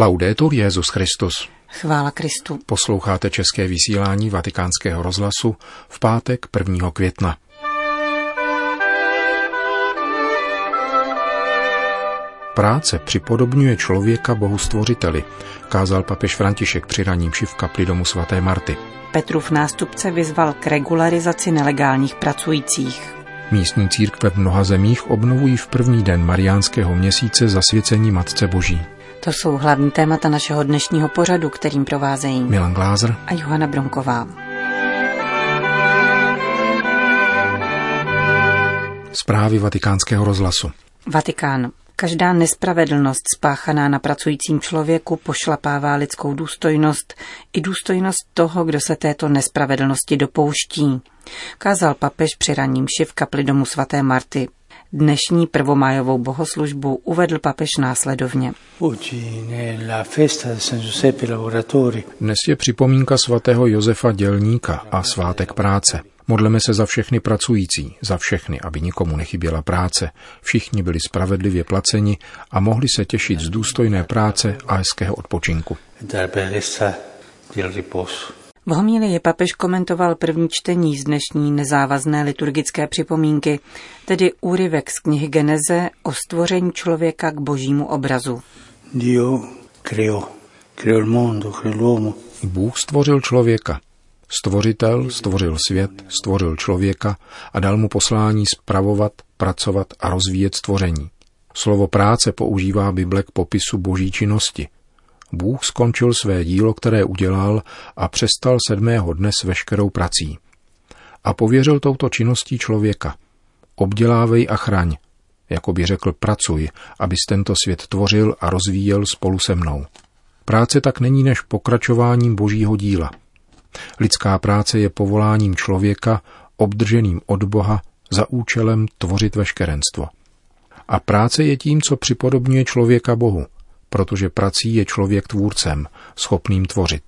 Laudetur Jezus Christus. Chvála Kristu. Posloucháte české vysílání Vatikánského rozhlasu v pátek 1. května. Práce připodobňuje člověka bohu stvořiteli, kázal papež František při raním v kapli domu svaté Marty. Petrův nástupce vyzval k regularizaci nelegálních pracujících. Místní církve v mnoha zemích obnovují v první den mariánského měsíce zasvěcení Matce Boží. To jsou hlavní témata našeho dnešního pořadu, kterým provázejí Milan Glázer a Johana Bronková. Zprávy vatikánského rozhlasu. Vatikán. Každá nespravedlnost spáchaná na pracujícím člověku pošlapává lidskou důstojnost i důstojnost toho, kdo se této nespravedlnosti dopouští, kázal papež při raním šiv kapli domu svaté Marty. Dnešní prvomájovou bohoslužbu uvedl papež následovně. Dnes je připomínka svatého Josefa Dělníka a svátek práce. Modleme se za všechny pracující, za všechny, aby nikomu nechyběla práce. Všichni byli spravedlivě placeni a mohli se těšit z důstojné práce a hezkého odpočinku. V homílii papež komentoval první čtení z dnešní nezávazné liturgické připomínky, tedy úryvek z knihy Geneze o stvoření člověka k božímu obrazu. Dio creò, creò il mondo, creò l'uomo. Bůh stvořil člověka. Stvořitel stvořil svět, stvořil člověka a dal mu poslání spravovat, pracovat a rozvíjet stvoření. Slovo práce používá Bible k popisu boží činnosti. Bůh skončil své dílo, které udělal a přestal sedmého dne s veškerou prací. A pověřil touto činností člověka. Obdělávej a chraň, jako by řekl pracuj, abys tento svět tvořil a rozvíjel spolu se mnou. Práce tak není než pokračováním božího díla – Lidská práce je povoláním člověka, obdrženým od Boha za účelem tvořit veškerenstvo. A práce je tím, co připodobňuje člověka Bohu, protože prací je člověk tvůrcem, schopným tvořit.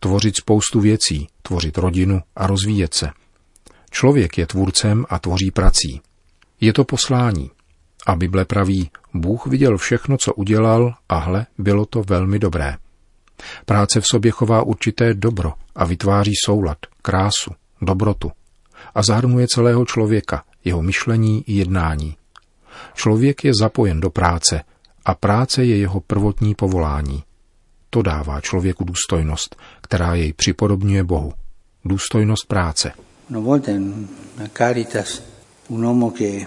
Tvořit spoustu věcí, tvořit rodinu a rozvíjet se. Člověk je tvůrcem a tvoří prací. Je to poslání. A Bible praví, Bůh viděl všechno, co udělal, a hle, bylo to velmi dobré. Práce v sobě chová určité dobro a vytváří soulad, krásu, dobrotu a zahrnuje celého člověka, jeho myšlení i jednání. Člověk je zapojen do práce a práce je jeho prvotní povolání. To dává člověku důstojnost, která jej připodobňuje Bohu. Důstojnost práce. Una volta in Caritas un uomo che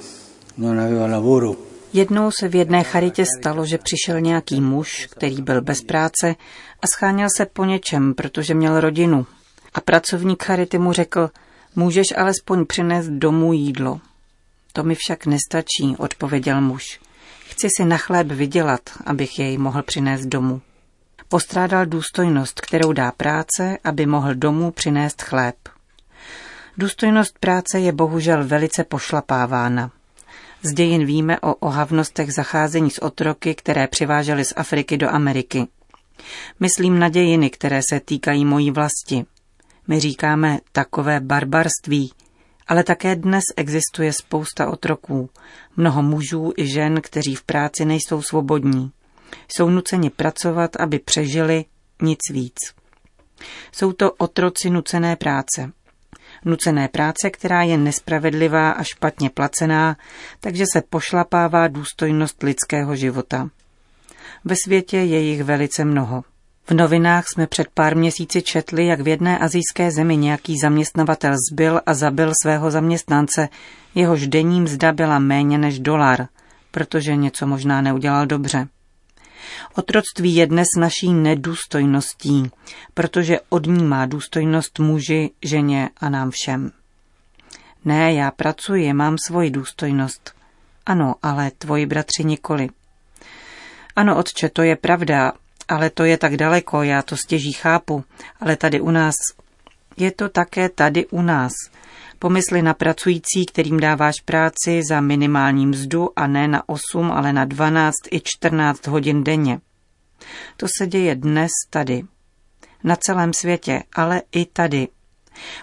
non aveva lavoro Jednou se v jedné charitě stalo, že přišel nějaký muž, který byl bez práce a scháněl se po něčem, protože měl rodinu. A pracovník charity mu řekl, můžeš alespoň přinést domů jídlo. To mi však nestačí, odpověděl muž. Chci si na chléb vydělat, abych jej mohl přinést domů. Postrádal důstojnost, kterou dá práce, aby mohl domů přinést chléb. Důstojnost práce je bohužel velice pošlapávána. Z dějin víme o ohavnostech zacházení s otroky, které přivážely z Afriky do Ameriky. Myslím na dějiny, které se týkají mojí vlasti. My říkáme takové barbarství, ale také dnes existuje spousta otroků, mnoho mužů i žen, kteří v práci nejsou svobodní. Jsou nuceni pracovat, aby přežili, nic víc. Jsou to otroci nucené práce nucené práce, která je nespravedlivá a špatně placená, takže se pošlapává důstojnost lidského života. Ve světě je jich velice mnoho. V novinách jsme před pár měsíci četli, jak v jedné azijské zemi nějaký zaměstnavatel zbyl a zabil svého zaměstnance, jehož denní mzda byla méně než dolar, protože něco možná neudělal dobře. Otroctví je dnes naší nedůstojností, protože od ní má důstojnost muži, ženě a nám všem. Ne, já pracuji, mám svoji důstojnost. Ano, ale tvoji bratři nikoli. Ano, otče, to je pravda, ale to je tak daleko, já to stěží chápu, ale tady u nás. Je to také tady u nás. Pomysli na pracující, kterým dáváš práci za minimální mzdu a ne na 8, ale na 12 i 14 hodin denně. To se děje dnes tady. Na celém světě, ale i tady.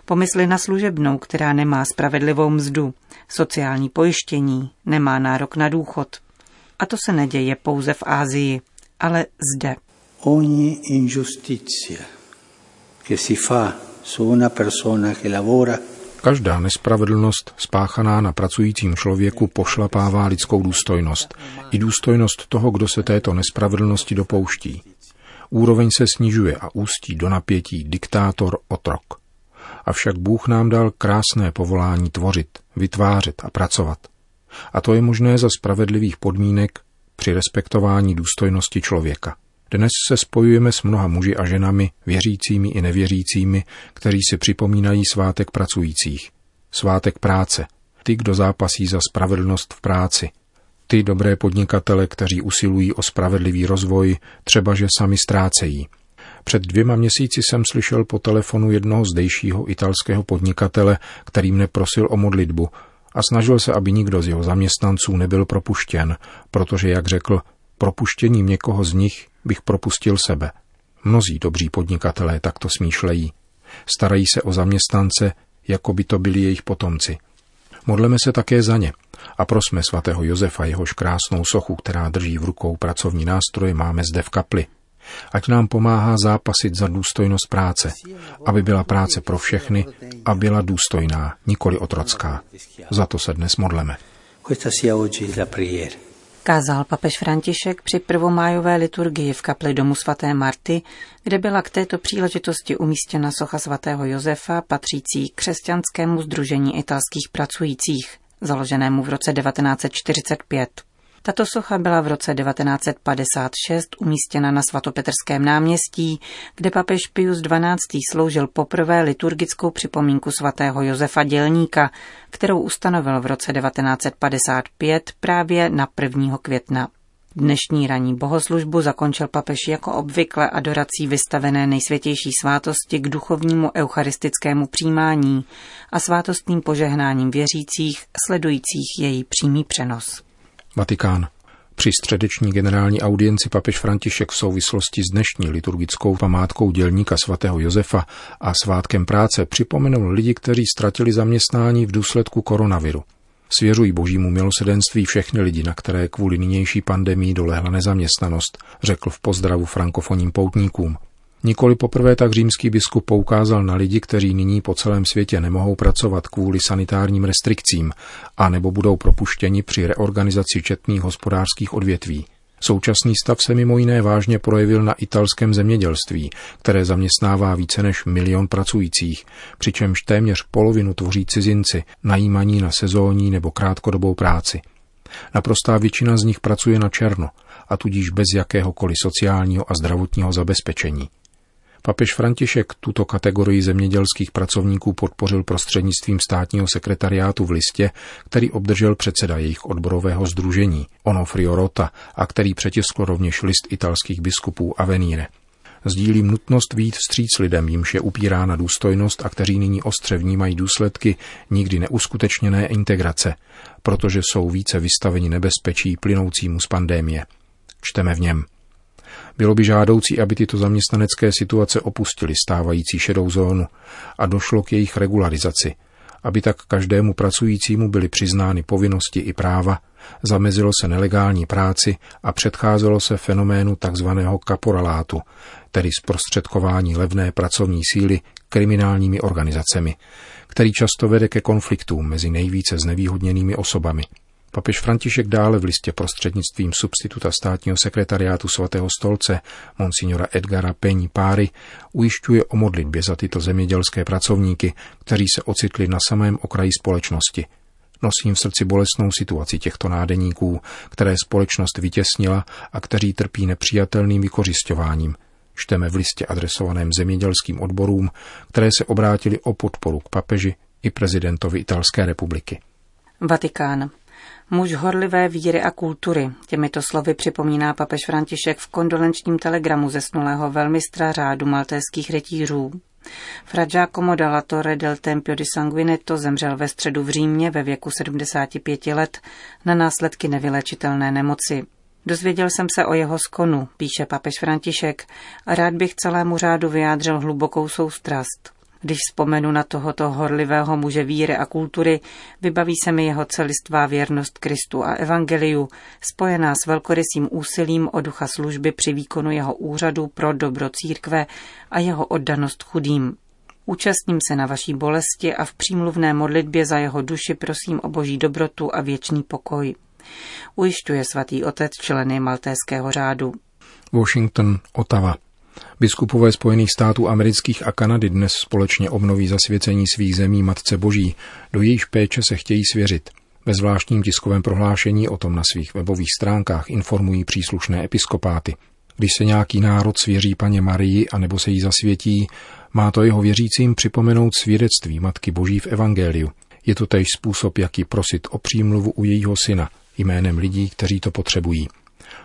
Pomysli na služebnou, která nemá spravedlivou mzdu, sociální pojištění, nemá nárok na důchod. A to se neděje pouze v Ázii, ale zde. Ogni ingiustizia che si fa su una persona che lavora Každá nespravedlnost spáchaná na pracujícím člověku pošlapává lidskou důstojnost i důstojnost toho, kdo se této nespravedlnosti dopouští. Úroveň se snižuje a ústí do napětí diktátor otrok. Avšak Bůh nám dal krásné povolání tvořit, vytvářet a pracovat. A to je možné za spravedlivých podmínek při respektování důstojnosti člověka. Dnes se spojujeme s mnoha muži a ženami, věřícími i nevěřícími, kteří si připomínají svátek pracujících. Svátek práce. Ty, kdo zápasí za spravedlnost v práci. Ty dobré podnikatele, kteří usilují o spravedlivý rozvoj, třeba že sami ztrácejí. Před dvěma měsíci jsem slyšel po telefonu jednoho zdejšího italského podnikatele, který mne prosil o modlitbu a snažil se, aby nikdo z jeho zaměstnanců nebyl propuštěn, protože, jak řekl, propuštěním někoho z nich bych propustil sebe. Mnozí dobří podnikatelé takto smýšlejí. Starají se o zaměstnance, jako by to byli jejich potomci. Modleme se také za ně a prosme svatého Josefa jehož krásnou sochu, která drží v rukou pracovní nástroje, máme zde v kapli. Ať nám pomáhá zápasit za důstojnost práce, aby byla práce pro všechny a byla důstojná, nikoli otrocká. Za to se dnes modleme. Questa sia oggi la preghiera. Kázal papež František při prvomájové liturgii v kapli domu svaté Marty, kde byla k této příležitosti umístěna socha svatého Josefa patřící křesťanskému združení italských pracujících, založenému v roce 1945. Tato socha byla v roce 1956 umístěna na svatopetrském náměstí, kde papež Pius XII. sloužil poprvé liturgickou připomínku svatého Josefa Dělníka, kterou ustanovil v roce 1955 právě na 1. května. Dnešní ranní bohoslužbu zakončil papež jako obvykle adorací vystavené nejsvětější svátosti k duchovnímu eucharistickému přijímání a svátostným požehnáním věřících sledujících její přímý přenos. Vatikán. Při středeční generální audienci papež František v souvislosti s dnešní liturgickou památkou dělníka svatého Josefa a svátkem práce připomenul lidi, kteří ztratili zaměstnání v důsledku koronaviru. Svěřují božímu milosedenství všechny lidi, na které kvůli nynější pandemii dolehla nezaměstnanost, řekl v pozdravu frankofonním poutníkům. Nikoli poprvé tak římský biskup poukázal na lidi, kteří nyní po celém světě nemohou pracovat kvůli sanitárním restrikcím a nebo budou propuštěni při reorganizaci četných hospodářských odvětví. Současný stav se mimo jiné vážně projevil na italském zemědělství, které zaměstnává více než milion pracujících, přičemž téměř polovinu tvoří cizinci, najímaní na sezónní nebo krátkodobou práci. Naprostá většina z nich pracuje na černo a tudíž bez jakéhokoliv sociálního a zdravotního zabezpečení. Papež František tuto kategorii zemědělských pracovníků podpořil prostřednictvím státního sekretariátu v listě, který obdržel předseda jejich odborového združení, Onofrio Rota, a který přetiskl rovněž list italských biskupů Avenire. Sdílím nutnost výjít vstříc lidem, jimž je upírána důstojnost a kteří nyní ostře vnímají důsledky nikdy neuskutečněné integrace, protože jsou více vystaveni nebezpečí plynoucímu z pandémie. Čteme v něm. Bylo by žádoucí, aby tyto zaměstnanecké situace opustily stávající šedou zónu a došlo k jejich regularizaci, aby tak každému pracujícímu byly přiznány povinnosti i práva, zamezilo se nelegální práci a předcházelo se fenoménu tzv. kaporalátu, tedy zprostředkování levné pracovní síly kriminálními organizacemi, který často vede ke konfliktům mezi nejvíce znevýhodněnými osobami – Papež František dále v listě prostřednictvím substituta státního sekretariátu svatého stolce monsignora Edgara Peň Páry ujišťuje o modlitbě za tyto zemědělské pracovníky, kteří se ocitli na samém okraji společnosti. Nosím v srdci bolestnou situaci těchto nádeníků, které společnost vytěsnila a kteří trpí nepřijatelným vykořišťováním. Čteme v listě adresovaném zemědělským odborům, které se obrátili o podporu k papeži i prezidentovi Italské republiky. Vatikán. Muž horlivé víry a kultury. Těmito slovy připomíná papež František v kondolenčním telegramu zesnulého velmistra řádu maltéských rytířů. Fra Giacomo dalla Torre del Tempio di Sanguinetto zemřel ve středu v Římě ve věku 75 let na následky nevylečitelné nemoci. Dozvěděl jsem se o jeho skonu, píše papež František, a rád bych celému řádu vyjádřil hlubokou soustrast. Když vzpomenu na tohoto horlivého muže víry a kultury, vybaví se mi jeho celistvá věrnost Kristu a Evangeliu, spojená s velkorysým úsilím o ducha služby při výkonu jeho úřadu pro dobro církve a jeho oddanost chudým. Účastním se na vaší bolesti a v přímluvné modlitbě za jeho duši prosím o boží dobrotu a věčný pokoj. Ujišťuje svatý otec členy Maltéského řádu. Washington, Ottawa. Biskupové Spojených států amerických a Kanady dnes společně obnoví zasvěcení svých zemí Matce Boží, do jejíž péče se chtějí svěřit. Ve zvláštním tiskovém prohlášení o tom na svých webových stránkách informují příslušné episkopáty. Když se nějaký národ svěří paně Marii a nebo se jí zasvětí, má to jeho věřícím připomenout svědectví Matky Boží v Evangeliu. Je to též způsob, jaký prosit o přímluvu u jejího syna, jménem lidí, kteří to potřebují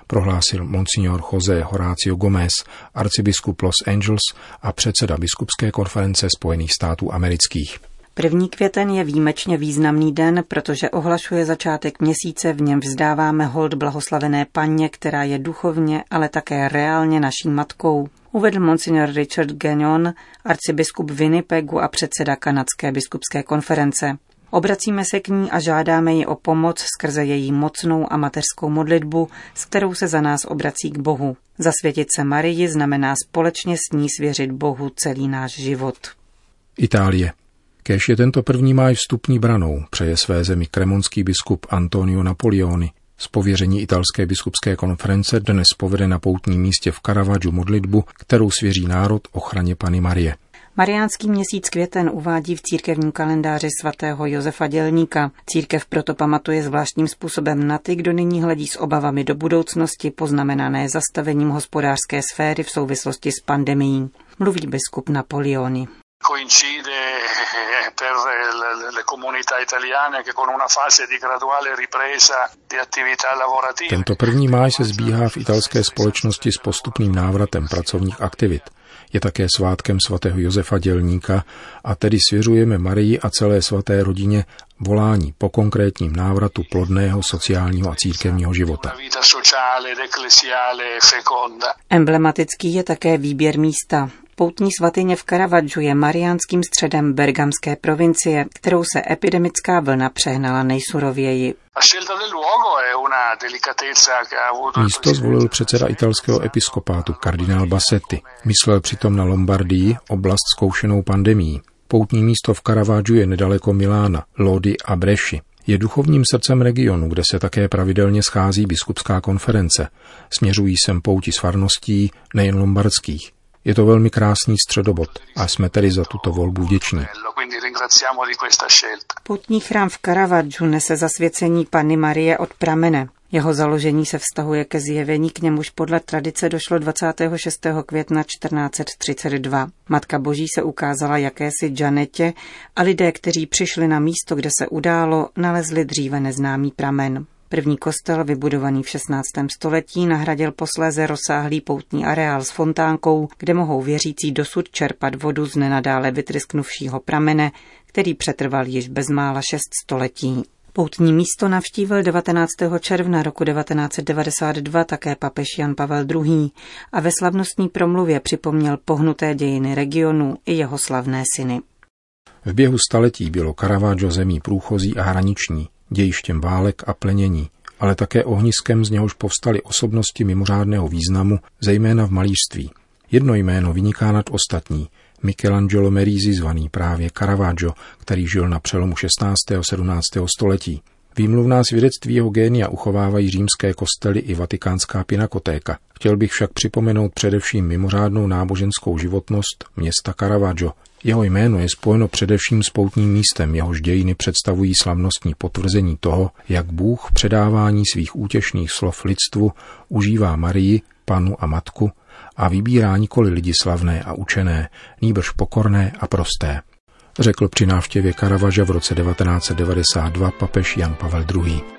prohlásil monsignor José Horácio Gomez, arcibiskup Los Angeles a předseda biskupské konference Spojených států amerických. První květen je výjimečně významný den, protože ohlašuje začátek měsíce, v něm vzdáváme hold blahoslavené paně, která je duchovně, ale také reálně naší matkou. Uvedl monsignor Richard Gagnon, arcibiskup Winnipegu a předseda kanadské biskupské konference. Obracíme se k ní a žádáme ji o pomoc skrze její mocnou a mateřskou modlitbu, s kterou se za nás obrací k Bohu. Zasvětit se Marii znamená společně s ní svěřit Bohu celý náš život. Itálie. Kéž je tento první máj vstupní branou, přeje své zemi kremonský biskup Antonio Napoleoni. Z pověření italské biskupské konference dnes povede na poutním místě v Caravaggio modlitbu, kterou svěří národ ochraně Pany Marie. Mariánský měsíc květen uvádí v církevním kalendáři svatého Josefa Dělníka. Církev proto pamatuje zvláštním způsobem na ty, kdo nyní hledí s obavami do budoucnosti, poznamenané zastavením hospodářské sféry v souvislosti s pandemií. Mluví biskup Napoleoni coincide eh, per le comunità italiane che con una fase di graduale ripresa di attività lavorative. Tento první máj se zbíhá v italské společnosti s postupným návratem pracovních aktivit. Je také svátkem svatého Josefa Dělníka a tedy svěřujeme Marii a celé svaté rodině volání po konkrétním návratu plodného sociálního a církevního života. Emblematický je také výběr místa. Poutní svatyně v Caravaggio je mariánským středem bergamské provincie, kterou se epidemická vlna přehnala nejsurověji. Místo zvolil předseda italského episkopátu kardinál Bassetti. Myslel přitom na Lombardii, oblast zkoušenou pandemí. Poutní místo v Caravaggio je nedaleko Milána, Lodi a Breši. Je duchovním srdcem regionu, kde se také pravidelně schází biskupská konference. Směřují sem pouti s farností, nejen lombardských. Je to velmi krásný středobod a jsme tedy za tuto volbu vděční. Putní chrám v Caravaggio nese zasvěcení Panny Marie od pramene. Jeho založení se vztahuje ke zjevení, k němuž podle tradice došlo 26. května 1432. Matka Boží se ukázala jakési Janetě a lidé, kteří přišli na místo, kde se událo, nalezli dříve neznámý pramen. První kostel, vybudovaný v 16. století, nahradil posléze rozsáhlý poutní areál s fontánkou, kde mohou věřící dosud čerpat vodu z nenadále vytrysknuvšího pramene, který přetrval již bezmála šest století. Poutní místo navštívil 19. června roku 1992 také papež Jan Pavel II. a ve slavnostní promluvě připomněl pohnuté dějiny regionu i jeho slavné syny. V běhu staletí bylo Caravaggio zemí průchozí a hraniční, dějištěm válek a plenění, ale také ohniskem, z něhož povstaly osobnosti mimořádného významu, zejména v malířství. Jedno jméno vyniká nad ostatní, Michelangelo Merisi zvaný právě Caravaggio, který žil na přelomu 16. a 17. století. Výmluvná svědectví jeho génia uchovávají římské kostely i vatikánská pinakotéka. Chtěl bych však připomenout především mimořádnou náboženskou životnost města Caravaggio, jeho jméno je spojeno především s poutním místem, jehož dějiny představují slavnostní potvrzení toho, jak Bůh předávání svých útěšných slov lidstvu užívá Marii, panu a matku a vybírá nikoli lidi slavné a učené, nýbrž pokorné a prosté. Řekl při návštěvě Karavaža v roce 1992 papež Jan Pavel II.